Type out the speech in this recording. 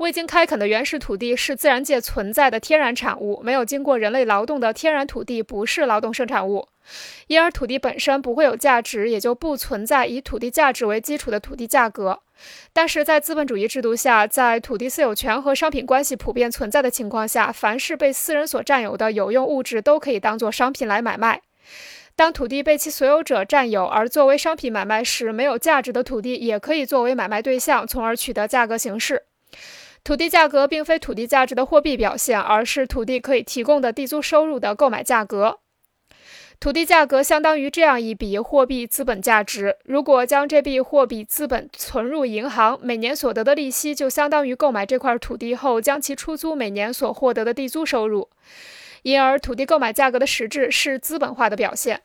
未经开垦的原始土地是自然界存在的天然产物，没有经过人类劳动的天然土地不是劳动生产物，因而土地本身不会有价值，也就不存在以土地价值为基础的土地价格。但是在资本主义制度下，在土地私有权和商品关系普遍存在的情况下，凡是被私人所占有的有用物质都可以当作商品来买卖。当土地被其所有者占有而作为商品买卖时，没有价值的土地也可以作为买卖对象，从而取得价格形式。土地价格并非土地价值的货币表现，而是土地可以提供的地租收入的购买价格。土地价格相当于这样一笔货币资本价值。如果将这笔货币资本存入银行，每年所得的利息就相当于购买这块土地后将其出租每年所获得的地租收入。因而，土地购买价格的实质是资本化的表现。